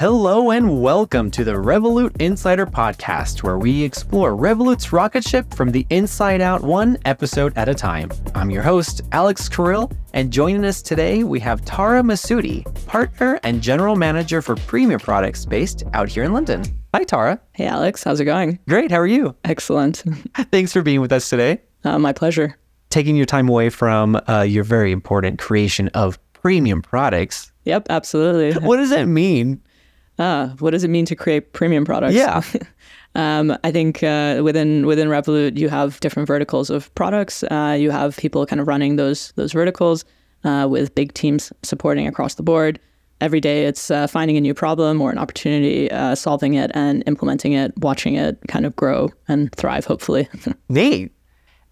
Hello and welcome to the Revolut Insider Podcast, where we explore Revolut's rocket ship from the inside out, one episode at a time. I'm your host, Alex Carril, and joining us today, we have Tara Massoudi, partner and general manager for premium products based out here in London. Hi, Tara. Hey, Alex. How's it going? Great. How are you? Excellent. Thanks for being with us today. Uh, my pleasure. Taking your time away from uh, your very important creation of premium products. Yep, absolutely. What does that mean? Uh, what does it mean to create premium products? Yeah. um, I think uh, within within Revolut, you have different verticals of products. Uh, you have people kind of running those those verticals uh, with big teams supporting across the board. Every day, it's uh, finding a new problem or an opportunity, uh, solving it, and implementing it, watching it kind of grow and thrive. Hopefully. Neat.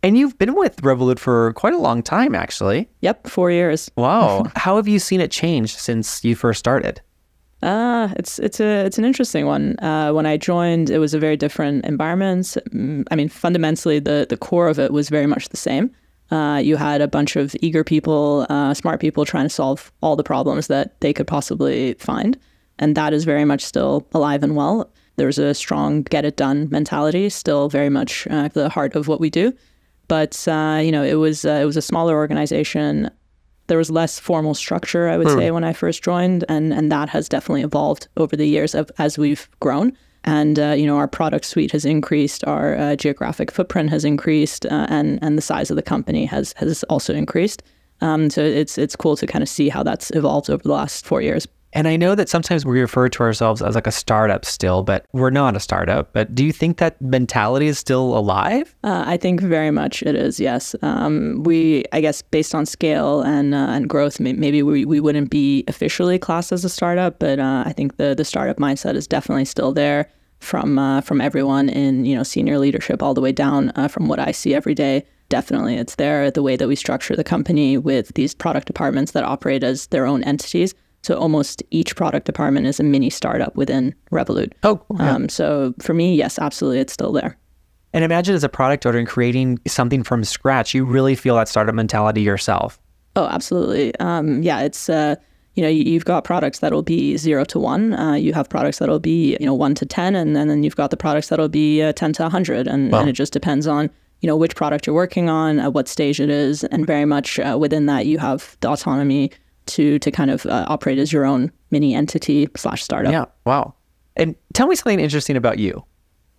And you've been with Revolut for quite a long time, actually. yep, four years. Wow. How have you seen it change since you first started? Uh, it's it's a it's an interesting one. Uh, when I joined, it was a very different environment. Mm, I mean, fundamentally, the the core of it was very much the same. Uh, you had a bunch of eager people, uh, smart people trying to solve all the problems that they could possibly find, and that is very much still alive and well. There's a strong get it done mentality, still very much uh, the heart of what we do. But uh, you know, it was it was a smaller organization there was less formal structure, I would say, when I first joined, and and that has definitely evolved over the years of, as we've grown. And uh, you know, our product suite has increased, our uh, geographic footprint has increased, uh, and and the size of the company has has also increased. Um, so it's it's cool to kind of see how that's evolved over the last four years. And I know that sometimes we refer to ourselves as like a startup still, but we're not a startup. But do you think that mentality is still alive? Uh, I think very much it is. Yes, um, we I guess based on scale and uh, and growth, maybe we, we wouldn't be officially classed as a startup, but uh, I think the the startup mindset is definitely still there from uh, from everyone in you know senior leadership all the way down. Uh, from what I see every day, definitely it's there. The way that we structure the company with these product departments that operate as their own entities. So almost each product department is a mini startup within Revolut. Oh, yeah. Um, so for me, yes, absolutely, it's still there. and imagine as a product owner and creating something from scratch, you really feel that startup mentality yourself. Oh, absolutely. Um, yeah, it's uh, you know you, you've got products that'll be zero to one. Uh, you have products that'll be you know one to ten, and, then then you've got the products that'll be uh, ten to hundred, and, and it just depends on you know which product you're working on, at what stage it is, and very much uh, within that you have the autonomy to to kind of uh, operate as your own mini entity slash startup. Yeah. Wow. And tell me something interesting about you.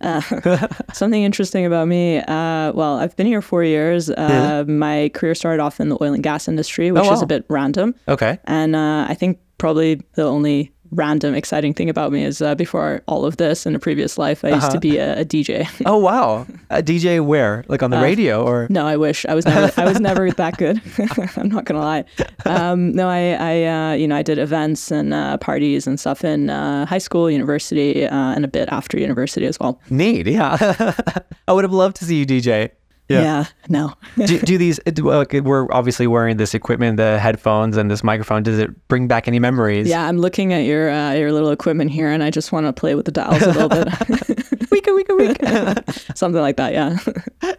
Something interesting about me. Uh, well, I've been here four years. Uh, My career started off in the oil and gas industry, which is wow. a bit random. Okay. And uh, I think probably the only random exciting thing about me is uh, before all of this in a previous life, I used to be a, a DJ. Oh wow. A DJ where? Like on the radio or? no, I wish I was never. I was never that good. I'm not gonna lie. Um, no, I, I, uh, you know, I did events and uh, parties and stuff in uh, high school, university, uh, and a bit after university as well. Neat. Yeah. I would have loved to see you DJ. Yeah. no. do, do these uh, we're obviously wearing this equipment the headphones and this microphone does it bring back any memories yeah, I'm looking at your uh, your little equipment here, and I just want to play with the dials a little bit. Weeka, weeka, weeka. Something like that. Yeah.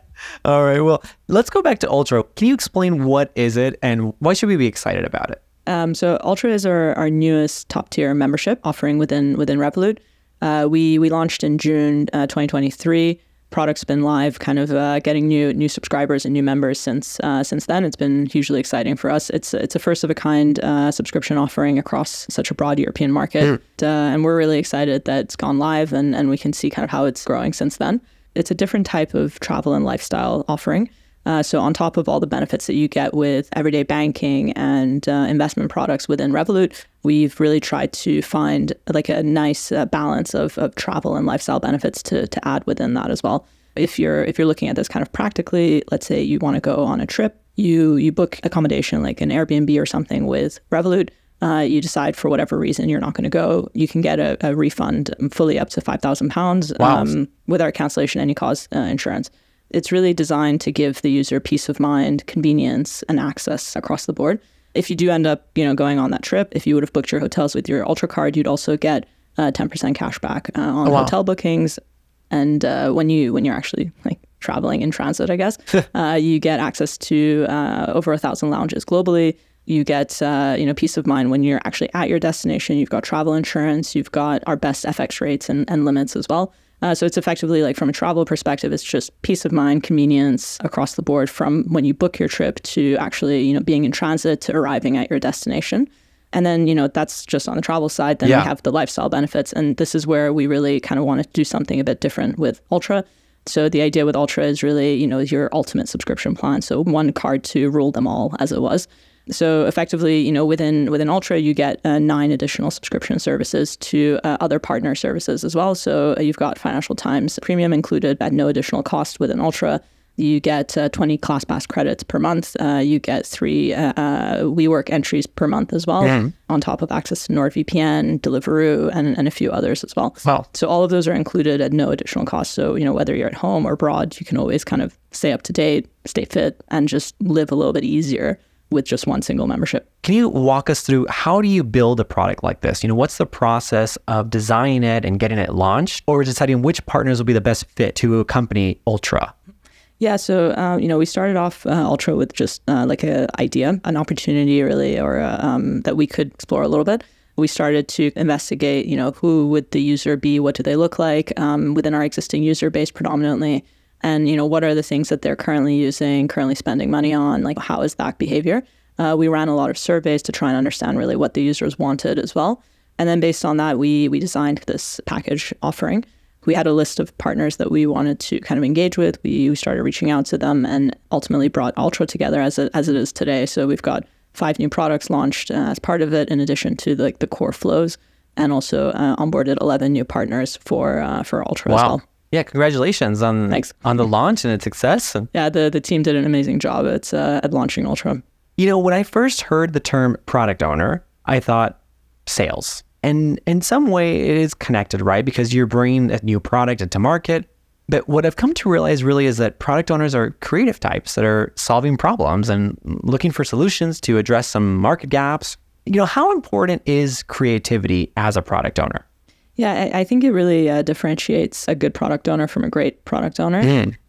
all right well let's go back to ultra can you explain what is it and why should we be excited about it Um, so Ultra is our, our newest top tier membership offering within within Revolut. Uh, we we launched in June uh, 2023. Product's been live, kind of uh, getting new new subscribers and new members since uh, since then. It's been hugely exciting for us. It's it's a first of a kind uh, subscription offering across such a broad European market, uh, and we're really excited that it's gone live and and we can see kind of how it's growing since then. It's a different type of travel and lifestyle offering. Uh, so on top of all the benefits that you get with everyday banking and uh, investment products within Revolut, we've really tried to find like a nice uh, balance of, of travel and lifestyle benefits to, to add within that as well. If you're if you're looking at this kind of practically, let's say you want to go on a trip, you you book accommodation like an Airbnb or something with Revolut. Uh, you decide for whatever reason you're not going to go, you can get a, a refund fully up to five thousand pounds um, with our cancellation any cause uh, insurance. It's really designed to give the user peace of mind, convenience, and access across the board. If you do end up, you know, going on that trip, if you would have booked your hotels with your Ultra card, you'd also get uh, 10% cash back uh, on hotel bookings. And uh, when you when you're actually like traveling in transit, I guess, uh, you get access to uh, over a thousand lounges globally. You get uh, you know peace of mind when you're actually at your destination. You've got travel insurance. You've got our best FX rates and, and limits as well. Uh, so it's effectively like from a travel perspective, it's just peace of mind, convenience across the board from when you book your trip to actually you know being in transit to arriving at your destination. And then, you know, that's just on the travel side. Then Yeah. we have the lifestyle benefits. And this is where we really kind of want to do something a bit different with Ultra. So the idea with Ultra is really, you know, your ultimate subscription plan. So one card to rule them all as it was. So effectively, you know, within within Ultra, you get uh, nine additional subscription services to uh, other partner services as well. So uh, you've got Financial Times Premium included at no additional cost within Ultra. You get uh, 20 ClassPass credits per month. Uh, you get three uh, uh, WeWork entries per month as well, on top of access to NordVPN, Deliveroo, and, and a few others as well. Wow. So all of those are included at no additional cost. So, you know, whether you're at home or abroad, you can always kind of stay up to date, stay fit, and just live a little bit easier with just one single membership. Can you walk us through how do you build a product like this? You know, what's the process of designing it and getting it launched, or deciding which partners will be the best fit to accompany Ultra? Yeah, so uh, you know, we started off uh, Ultra with just uh, like a idea, an opportunity, really, or uh, um, that we could explore a little bit. We started to investigate, you know, who would the user be, what do they look like um, within our existing user base predominantly, and you know, what are the things that they're currently using, currently spending money on, like how is that behavior? Uh, we ran a lot of surveys to try and understand really what the users wanted as well, and then based on that, we we designed this package offering we had a list of partners that we wanted to kind of engage with. We, we started reaching out to them and ultimately brought Ultra together as, it as it is today. So we've got five new products launched uh, as part of it, in addition to like the core flows, and also uh, onboarded 11 new partners for uh, for Ultra as well. Yeah, congratulations on Thanks. on the launch and its success. Yeah, the, the team did an amazing job at, uh, at launching Ultra. you know, when I first heard the term product owner, I thought sales. And in some way, it is connected, right? Because you're bringing a new product into market. But what I've come to realize really is that product owners are creative types that are solving problems and looking for solutions to address some market gaps. You know, how important is creativity as a product owner? Yeah, I, I think it really uh, differentiates a good product owner from a great product owner.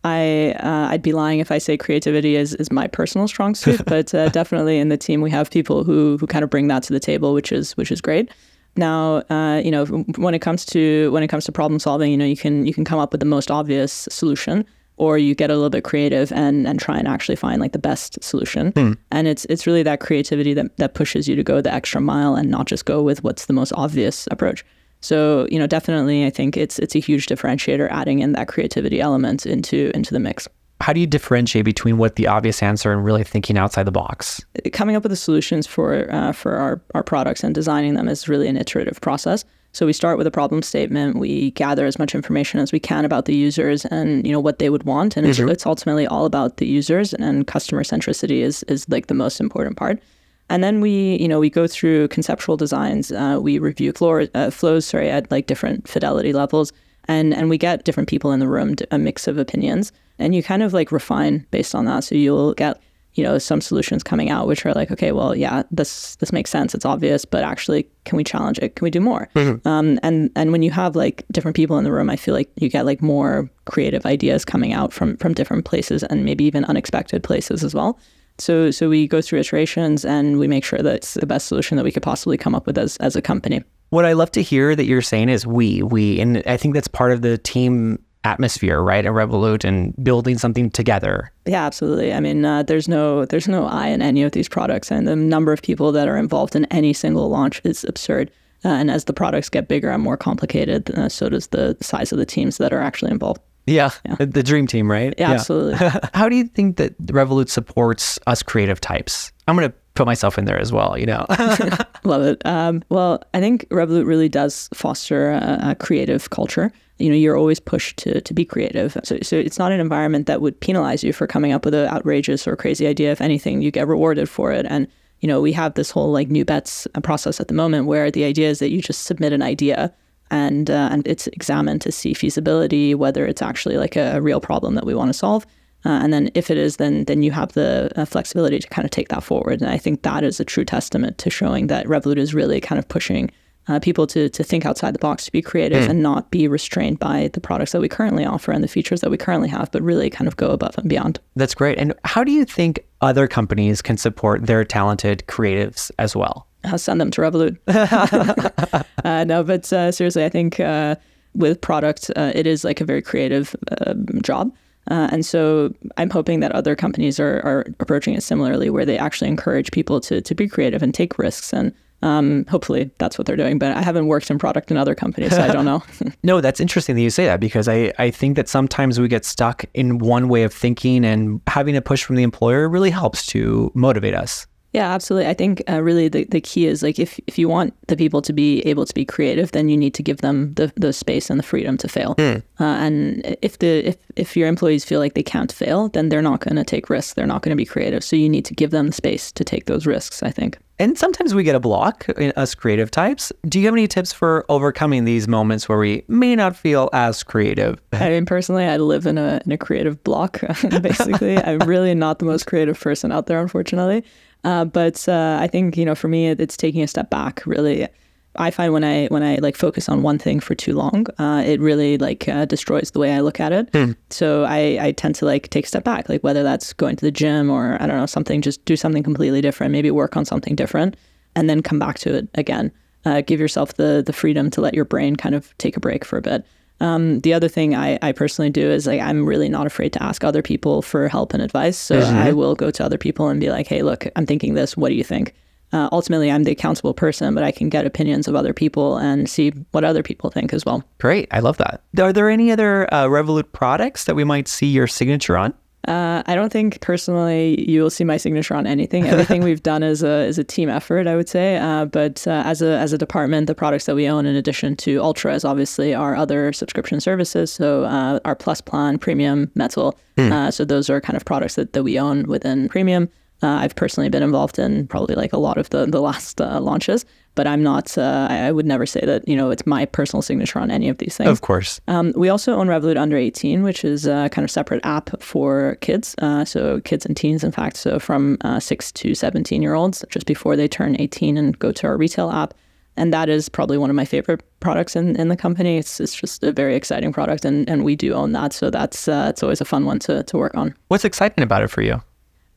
I uh, I'd be lying if I say creativity is, is my personal strong suit, but uh, definitely in the team we have people who who kind of bring that to the table, which is which is great. Now, uh, you know, when it comes to when it comes to problem solving, you know, you can you can come up with the most obvious solution, or you get a little bit creative and and try and actually find like the best solution. And it's it's really that creativity that that pushes you to go the extra mile and not just go with what's the most obvious approach. So, you know, definitely I think it's it's a huge differentiator adding in that creativity element into into the mix. How do you differentiate between what the obvious answer and really thinking outside the box? Coming up with the solutions for uh, for our, our products and designing them is really an iterative process. So we start with a problem statement. We gather as much information as we can about the users and you know what they would want, and it's, it's ultimately all about the users and customer centricity is is like the most important part. And then we, you know, we go through conceptual designs. Uh, we review floor, uh, flows, sorry, at like different fidelity levels, and and we get different people in the room, a mix of opinions, and you kind of like refine based on that. So you'll get, you know, some solutions coming out which are like, okay, well, yeah, this this makes sense, it's obvious, but actually, can we challenge it? Can we do more? Um, and and when you have like different people in the room, I feel like you get like more creative ideas coming out from from different places and maybe even unexpected places as well. So so we go through iterations and we make sure that it's the best solution that we could possibly come up with as as a company. What I love to hear that you're saying is we, we, and I think that's part of the team atmosphere, right? At Revolut and building something together. Yeah, absolutely. I mean, uh, there's no there's no I in any of these products, and the number of people that are involved in any single launch is absurd. Uh, and as the products get bigger and more complicated, uh, so does the size of the teams that are actually involved. Yeah, the- the dream team, right? Yeah, absolutely. How do you think that Revolut supports us creative types? I'm going to put myself in there as well, you know? Love it. Um, well, I think Revolut really does foster a, a creative culture. You know, you're always pushed to, to be creative. So, so it's not an environment that would penalize you for coming up with an outrageous or crazy idea. If anything, you get rewarded for it. And, you know, we have this whole like new bets process at the moment where the idea is that you just submit an idea and uh, and it's examined to see feasibility, whether it's actually like a, a real problem that we want to solve. Uh, and then if it is, then then you have the uh, flexibility to kind of take that forward. And I think that is a true testament to showing that Revolut is really kind of pushing uh, people to to think outside the box, to be creative, and not be restrained by the products that we currently offer and the features that we currently have, but really kind of go above and beyond. That's great. And how do you think other companies can support their talented creatives as well? I'll send them to Revolut. uh, no, but uh, seriously, I think uh, with product, uh, it is like a very creative um job. Uh, and so I'm hoping that other companies are, are approaching it similarly, where they actually encourage people to, to be creative and take risks. And um, hopefully that's what they're doing. But I haven't worked in product in other companies, so I don't know. No, that's interesting that you say that because I, I think that sometimes we get stuck in one way of thinking and having a push from the employer really helps to motivate us. Yeah, absolutely. I think uh, really the, the key is like if, if you want the people to be able to be creative, then you need to give them the, the space and the freedom to fail. Uh, and if the if, if your employees feel like they can't fail, then they're not going to take risks. They're not going to be creative. So you need to give them the space to take those risks. I think. And sometimes we get a block in us creative types. Do you have any tips for overcoming these moments where we may not feel as creative? I mean, personally, I live in a in a creative block. Basically, I'm really not the most creative person out there, unfortunately. Uh, but uh, I think you know, for me, it's taking a step back. Really, I find when I when I like focus on one thing for too long, uh, it really like uh, destroys the way I look at it. So I, I tend to like take a step back, like whether that's going to the gym or I don't know something, just do something completely different. Maybe work on something different, and then come back to it again. Uh, give yourself the the freedom to let your brain kind of take a break for a bit. Um, the other thing I, I personally do is like I'm really not afraid to ask other people for help and advice. So I will go to other people and be like, "Hey, look, I'm thinking this. What do you think?" Uh, ultimately, I'm the accountable person, but I can get opinions of other people and see what other people think as well. Great. I love that. Are there any other uh, Revolut products that we might see your signature on? Uh, I don't think personally you will see my signature on anything. Everything we've done is a is a team effort, I would say. Uh, but uh, as a as a department, the products that we own, in addition to Ultra, is obviously our other subscription services. So uh, our Plus plan, Premium, Metal. Uh, so those are kind of products that, that we own within Premium. Uh, I've personally been involved in probably like a lot of the the last uh, launches, but I'm not. Uh, I, I would never say that you know it's my personal signature on any of these things. Of course. Um, we also own Revolut Under 18, which is a kind of separate app for kids. Uh, so kids and teens, in fact. So from uh, 6 to 17 year olds, just before they turn 18 and go to our retail app. And that is probably one of my favorite products in, in the company. It's, it's just a very exciting product, and, and we do own that. So that's uh, it's always a fun one to, to work on. What's exciting about it for you?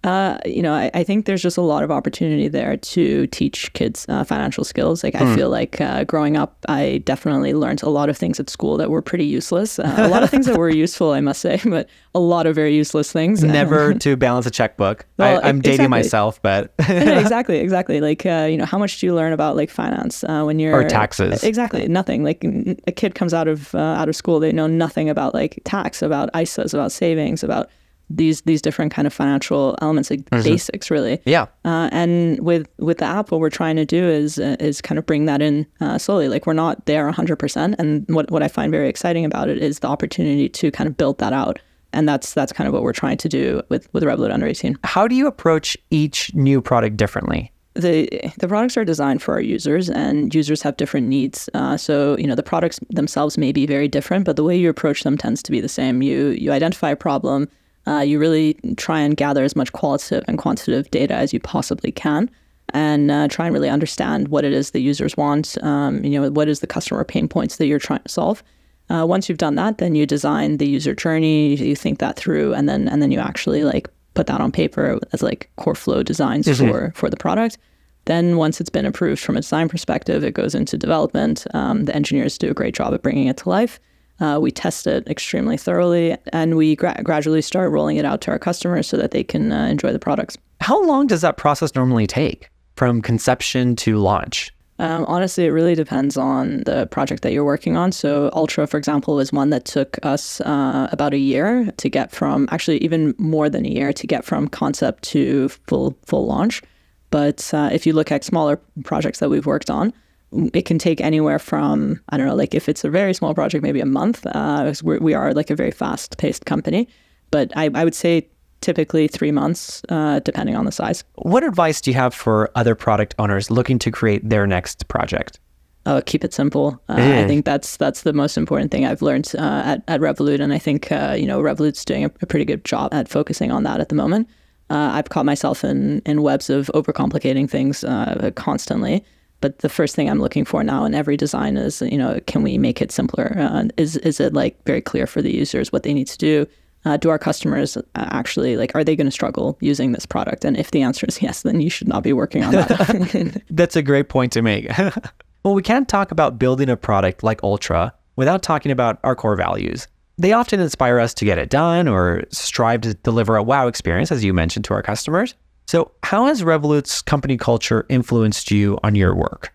Uh, you know, I, I think there's just a lot of opportunity there to teach kids uh, financial skills. Like, I feel like uh, growing up, I definitely learned a lot of things at school that were pretty useless. Uh, a lot of things that were useful, I must say, but a lot of very useless things. Never to balance a checkbook. Well, I, I'm e- dating exactly. myself, but No, exactly, exactly. Like, uh, you know, how much do you learn about like finance uh, when you're Or taxes. Exactly, nothing. Like n- a kid comes out of uh, out of school, they know nothing about like tax, about ISAs, about savings, about these these different kind of financial elements, like basics, really. yeah. Uh, and with with the app, what we're trying to do is uh, is kind of bring that in uh, slowly. Like we're not there 100%. And what what I find very exciting about it is the opportunity to kind of build that out. And that's that's kind of what we're trying to do with with Revolut Under 18. How do you approach each new product differently? the the products are designed for our users and users have different needs uh, so you know the products themselves may be very different but the way you approach them tends to be the same you you identify a problem uh, you really try and gather as much qualitative and quantitative data as you possibly can and uh, try and really understand what it is the users want um, you know what is the customer pain points that you're trying to solve. Uh, once you've done that then you design the user journey you think that through and then and then you actually like put that on paper as like core flow designs for for the product. Then once it's been approved from a design perspective it goes into development. Um, the engineers do a great job at bringing it to life uh, we test it extremely thoroughly and we gra- gradually start rolling it out to our customers so that they can uh, enjoy the products How long does that process normally take from conception to launch? Um, honestly, it really depends on the project that you're working on. So, Ultra, for example, is one that took us uh, about a year to get from, actually, even more than a year to get from concept to full full launch. But uh, if you look at smaller projects that we've worked on, it can take anywhere from I don't know, like if it's a very small project, maybe a month. Uh, we are like a very fast paced company, but I, I would say typically three months, uh, depending on the size. What advice do you have for other product owners looking to create their next project? uh, keep it simple. Uh, I think that's that's the most important thing I've learned uh, at at Revolut, and I think uh, you know Revolut's doing a, a pretty good job at focusing on that at the moment. Uh, I've caught myself in in webs of overcomplicating things uh, constantly. But the first thing I'm looking for now in every design is, you know, can we make it simpler? Uh, is is it like very clear for the users what they need to do? Uh, do our customers actually like are they going to struggle using this product? And if the answer is yes, then you should not be working on that. That's a great point to make. well, we can't talk about building a product like Ultra without talking about our core values. They often inspire us to get it done or strive to deliver a wow experience, as you mentioned, to our customers. So, how has Revolut's company culture influenced you on your work?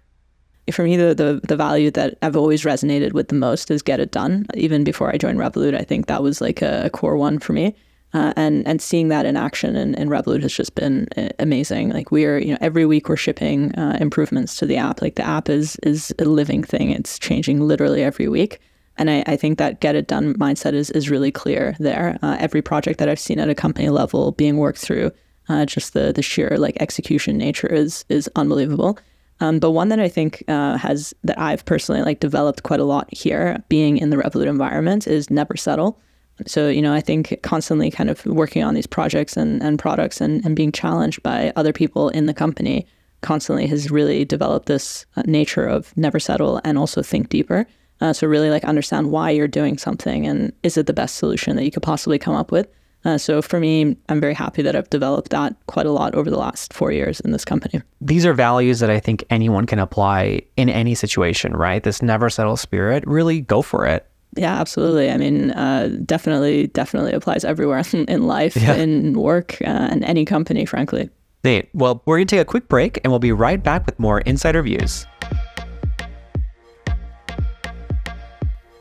For me, the, the, the value that I've always resonated with the most is get it done. Even before I joined Revolut, I think that was like a, core one for me. Uh, and and seeing that in action in, in Revolut has just been uh, amazing. Like we are, you know, every week we're shipping uh, improvements to the app. Like the app is is a living thing. It's changing literally every week. And I, I think that get it done mindset is is really clear there. Uh, every project that I've seen at a company level being worked through uh, just the the sheer like execution nature is is unbelievable. Um, but one that I think uh, has that I've personally like developed quite a lot here, being in the Revolut environment, is never settle. So you know, I think constantly kind of working on these projects and, and products and, and being challenged by other people in the company constantly has really developed this uh, nature of never settle and also think deeper. Uh, so really like understand why you're doing something and is it the best solution that you could possibly come up with uh, so for me, I'm very happy that I've developed that quite a lot over the last four years in this company. These are values that I think anyone can apply in any situation, right? This never settle spirit, really go for it. Yeah, absolutely. I mean, uh, definitely, definitely applies everywhere in life, yeah. in work, uh, and any company, frankly. Nate, well, we're going to take a quick break and we'll be right back with more insider views.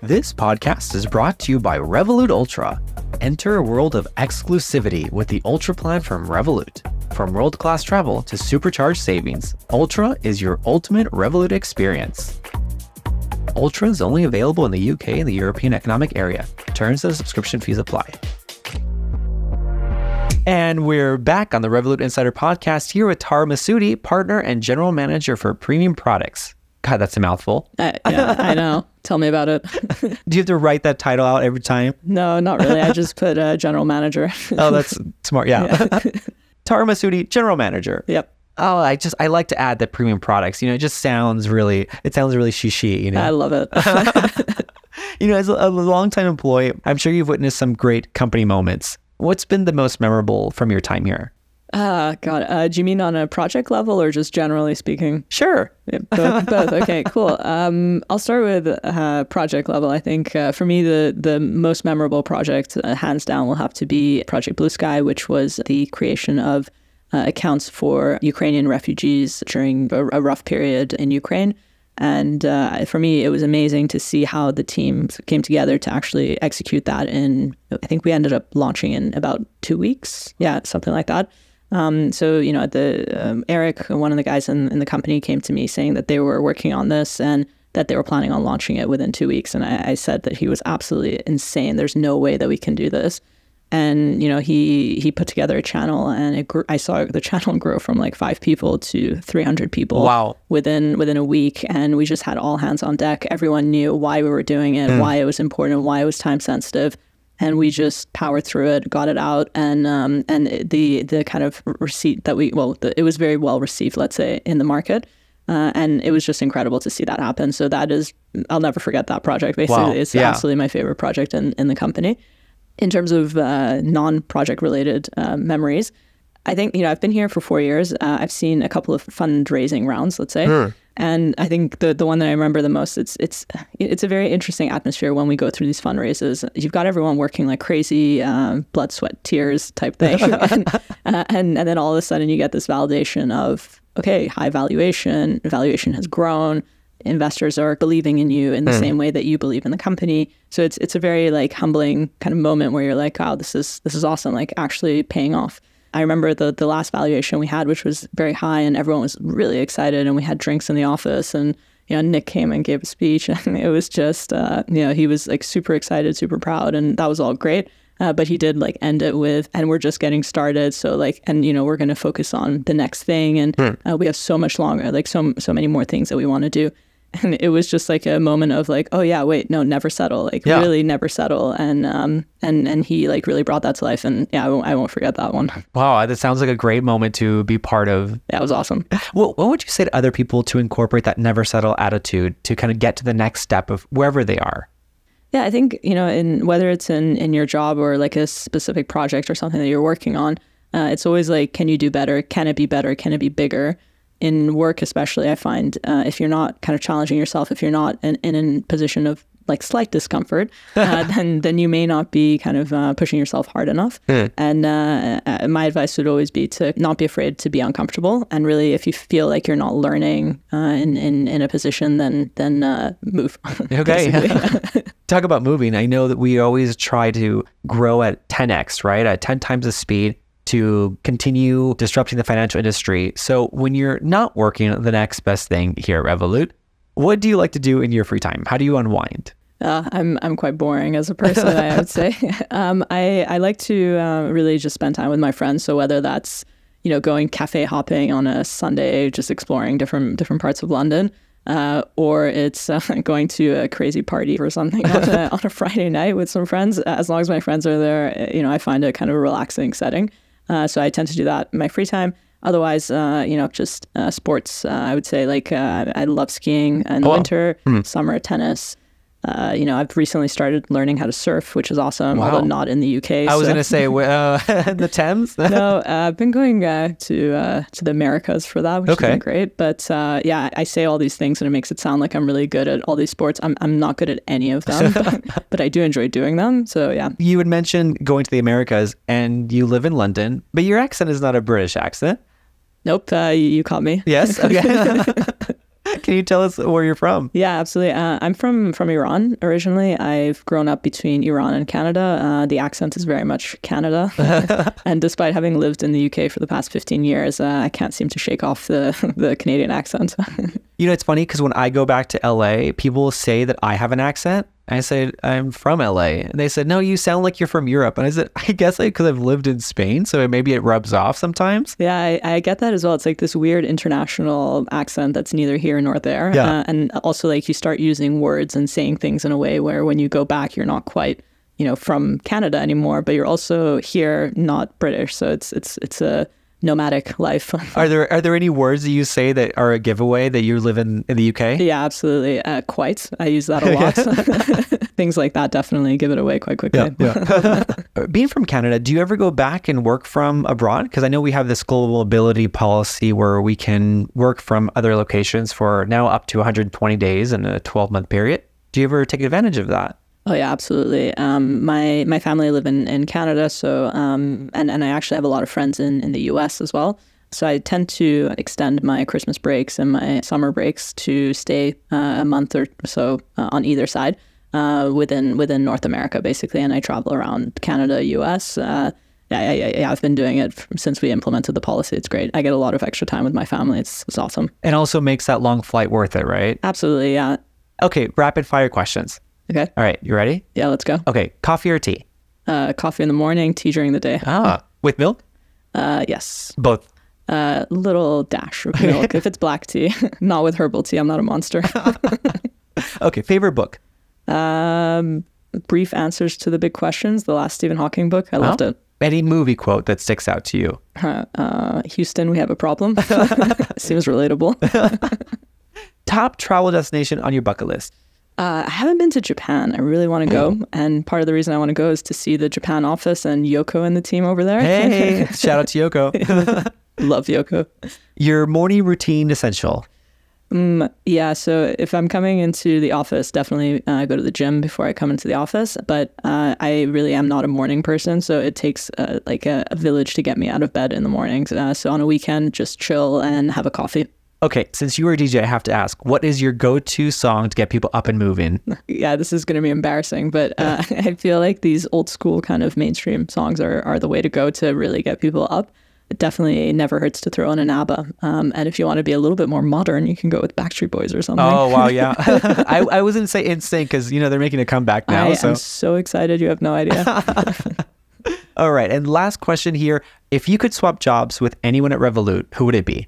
This podcast is brought to you by Revolut Ultra Enter a world of exclusivity with the Ultra plan from Revolut. From world class travel to supercharged savings, Ultra is your ultimate Revolut experience. Ultra is only available in the UK and the European Economic Area. Terms and subscription fees apply. And we're back on the Revolut Insider podcast here with Tara Massoudi, partner and general manager for premium products. God, that's a mouthful. Uh, yeah, I know. Tell me about it. Do you have to write that title out every time? No, not really. I just put uh, general manager. oh, that's smart. Yeah. yeah. Tara Massoudi, general manager. Yep. Oh, I just I like to add the premium products. You know, it just sounds really it sounds really shishi. You know, I love it. you know, as a, a longtime employee, I'm sure you've witnessed some great company moments. What's been the most memorable from your time here? Ah, uh, God. Uh, do you mean on a project level or just generally speaking? Sure. Yeah, both, both. Okay, cool. Um, I'll start with uh, project level. I think uh, for me, the, the most memorable project, uh, hands down, will have to be Project Blue Sky, which was the creation of uh, accounts for Ukrainian refugees during a, a rough period in Ukraine. And uh, for me, it was amazing to see how the team came together to actually execute that. In I think we ended up launching in about two weeks. Yeah, something like that. Um, so, you know, the um, Eric, one of the guys in, in the company, came to me saying that they were working on this and that they were planning on launching it within two weeks. And I, I said that he was absolutely insane. There's no way that we can do this. And you know, he he put together a channel, and it grew, I saw the channel grow from like five people to 300 people. Wow! Within within a week, and we just had all hands on deck. Everyone knew why we were doing it, mm. why it was important, why it was time sensitive and we just powered through it, got it out, and um, and the the kind of receipt that we well, the, it was very well received, let's say, in the market. Uh, and it was just incredible to see that happen. So that is, I'll never forget that project. Basically, wow. it's yeah. absolutely my favorite project in, in the company. In terms of uh, non-project related uh, memories, I think you know I've been here for four years. Uh, I've seen a couple of fundraising rounds, let's say, hmm. And I think the the one that I remember the most it's it's it's a very interesting atmosphere when we go through these fundraisers. You've got everyone working like crazy, um, blood, sweat, tears type thing, and, uh, and and then all of a sudden you get this validation of okay, high valuation, valuation has grown. Investors are believing in you in the mm. same way that you believe in the company. So it's it's a very like humbling kind of moment where you're like, wow, this is this is awesome, like actually paying off. I remember the the last valuation we had, which was very high, and everyone was really excited, and we had drinks in the office, and you know Nick came and gave a speech, and it was just uh, you know he was like super excited, super proud, and that was all great. Uh, but he did like end it with, and we're just getting started. So like, and you know, we're going to focus on the next thing, and hmm. uh, we have so much longer, like so so many more things that we want to do. And it was just like a moment of like, oh yeah, wait, no, never settle, like Yeah. really never settle, and um and and he like really brought that to life, and yeah, I won't, I won't forget that one. Wow, that sounds like a great moment to be part of. That was awesome. What, what would you say to other people to incorporate that never settle attitude to kind of get to the next step of wherever they are? Yeah, I think you know, in whether it's in in your job or like a specific project or something that you're working on, uh, it's always like, can you do better? Can it be better? Can it be bigger? In work, especially, I find uh, if you're not kind of challenging yourself, if you're not in, in a position of like slight discomfort, uh, then then you may not be kind of uh, pushing yourself hard enough. And uh, uh, my advice would always be to not be afraid to be uncomfortable. And really, if you feel like you're not learning uh, in, in in a position, then then uh, move. Okay. Talk about moving. I know that we always try to grow at 10x, right? At 10 times the speed to continue disrupting the financial industry. So when you're not working, the next best thing here at Revolut, what do you like to do in your free time? How do you unwind? Uh, I'm I'm quite boring as a person. I would say. Um, I I like to uh, really just spend time with my friends. So whether that's you know going cafe hopping on a Sunday, just exploring different different parts of London, uh, or it's uh, going to a crazy party or something on a, on a Friday night with some friends. As long as my friends are there, you know, I find it kind of a relaxing setting. Uh, so I tend to do that in my free time. Otherwise, uh, you know, just uh, sports. Uh, I would say like uh, I love skiing in the Oh, wow. winter, summer tennis. Uh, you know, I've recently started learning how to surf, which is awesome, Wow. although not in the UK. I was going to say uh, the Thames. no, uh, I've been going uh, to uh, to the Americas for that, which Okay. has been great. But uh, yeah, I say all these things and it makes it sound like I'm really good at all these sports. I'm I'm not good at any of them, but, but I do enjoy doing them. So yeah, you had mentioned going to the Americas and you live in London, but your accent is not a British accent. nope, uh, you, you caught me. Yes. Okay. Can you tell us where you're from? Yeah, absolutely. Uh, I'm from from Iran originally. I've grown up between Iran and Canada. Uh, the accent is very much Canada, and despite having lived in the UK for the past 15 years, uh, I can't seem to shake off the the Canadian accent. You know, it's funny because when I go back to LA, people will say that I have an accent. I said, I'm from LA. And they said, no, you sound like you're from Europe. And I said, I guess because I've lived in Spain. So maybe it rubs off sometimes. yeah, I, I get that as well. It's like this weird international accent that's neither here nor there. Yeah. Uh, and also, like you start using words and saying things in a way where when you go back, you're not quite you know from Canada anymore, but you're also here, not British. So it's it's it's a nomadic life. Are there are there any words that you say that are a giveaway that you live in, in the UK? Yeah, absolutely. Uh, quite. I use that a lot. Things like that definitely give it away quite quickly. Yeah. Being from Canada, do you ever go back and work from abroad? Because I know we have this global mobility policy where we can work from other locations for now up to 120 days in a 12 month period. Do you ever take advantage of that? Oh yeah, absolutely. Um, my my family live in, in Canada, so um, and and I actually have a lot of friends in, in the U.S. as well. So I tend to extend my Christmas breaks and my summer breaks to stay uh, a month or so uh, on either side uh, within within North America, basically. And I travel around Canada, U.S. Uh, yeah, yeah, yeah, I've been doing it since we implemented the policy. It's great. I get a lot of extra time with my family. It's it's awesome. And also makes that long flight worth it, right? Absolutely, yeah. Okay, rapid fire questions. Okay, All right, you ready? yeah, let's go. Okay, coffee or tea? Uh, coffee in the morning, tea during the day. Ah, with milk? Uh, yes. Both. a little dash of milk if it's black tea, not with herbal tea. I'm not a monster. Okay, favorite book? um, brief answers to the big questions. The last Stephen Hawking book. I loved it. Any movie quote that sticks out to you? Uh, uh, Houston, we have a problem. Seems relatable. Top travel destination on your bucket list? Uh, I haven't been to Japan. I really want to go, and part of the reason I want to go is to see the Japan office and Yoko and the team over there. Hey, shout out to Yoko. Love Yoko. your morning routine essential. Mm, yeah, so if I'm coming into the office, definitely uh, go to the gym before I come into the office. But uh, I really am not a morning person, so it takes uh, like a, a village to get me out of bed in the mornings. Uh, so on a weekend, just chill and have a coffee. Okay, since you were a DJ, I have to ask, what is your go-to song to get people up and moving? Yeah, this is going to be embarrassing, but uh, I feel like these old school kind of mainstream songs are, are the way to go to really get people up. It definitely never hurts to throw in an ABBA. Um, and if you want to be a little bit more modern, you can go with Backstreet Boys or something. Oh wow, yeah. I, I was gonna say NSYNC because you know they're making a comeback now. I so am so excited. You have no idea. all right. And last question here: If you could swap jobs with anyone at Revolut, who would it be?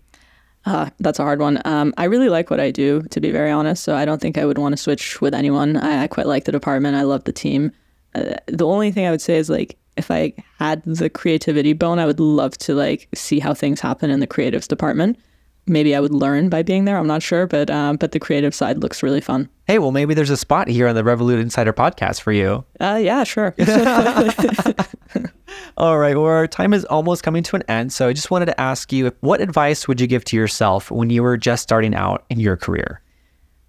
Uh, that's a hard one. Um, I really like what I do, to be very honest. So I don't think I would want to switch with anyone. I, I quite like the department. I love the team. Uh, the only thing I would say is like if I had the creativity bone, I would love to like see how things happen in the creatives department. Maybe I would learn by being there. I'm not sure, but um, but the creative side looks really fun. Hey, well, maybe there's a spot here on the Revolut Insider podcast for you. Uh, yeah, sure. All right. Well, our time is almost coming to an end. So I just wanted to ask you what advice would you give to yourself when you were just starting out in your career?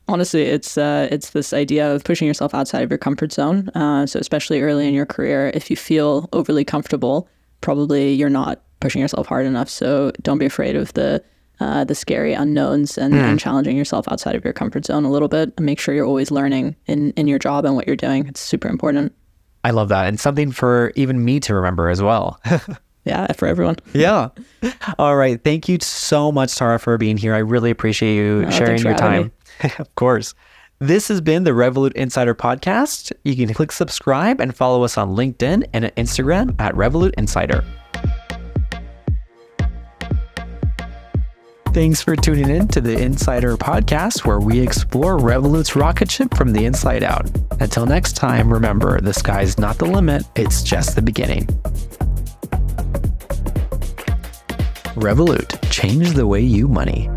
Honestly, it's uh, it's this idea of pushing yourself outside of your comfort zone. Uh, so especially early in your career, if you feel overly comfortable, probably you're not pushing yourself hard enough. So don't be afraid of the uh, the scary unknowns and, mm. and, challenging yourself outside of your comfort zone a little bit. And make sure you're always learning in in your job and what you're doing. It's super important. I love that. And something for even me to remember as well. yeah, for everyone. yeah. All right. Thank you so much, Tara, for being here. I really appreciate you oh, sharing your time. of course. This has been the Revolut Insider Podcast. You can click subscribe and follow us on LinkedIn and Instagram at Revolut Insider. Thanks for tuning in to the Insider Podcast, where we explore Revolut's rocket ship from the inside out. Until next time, remember the sky's not the limit, it's just the beginning. Revolut, change the way you money.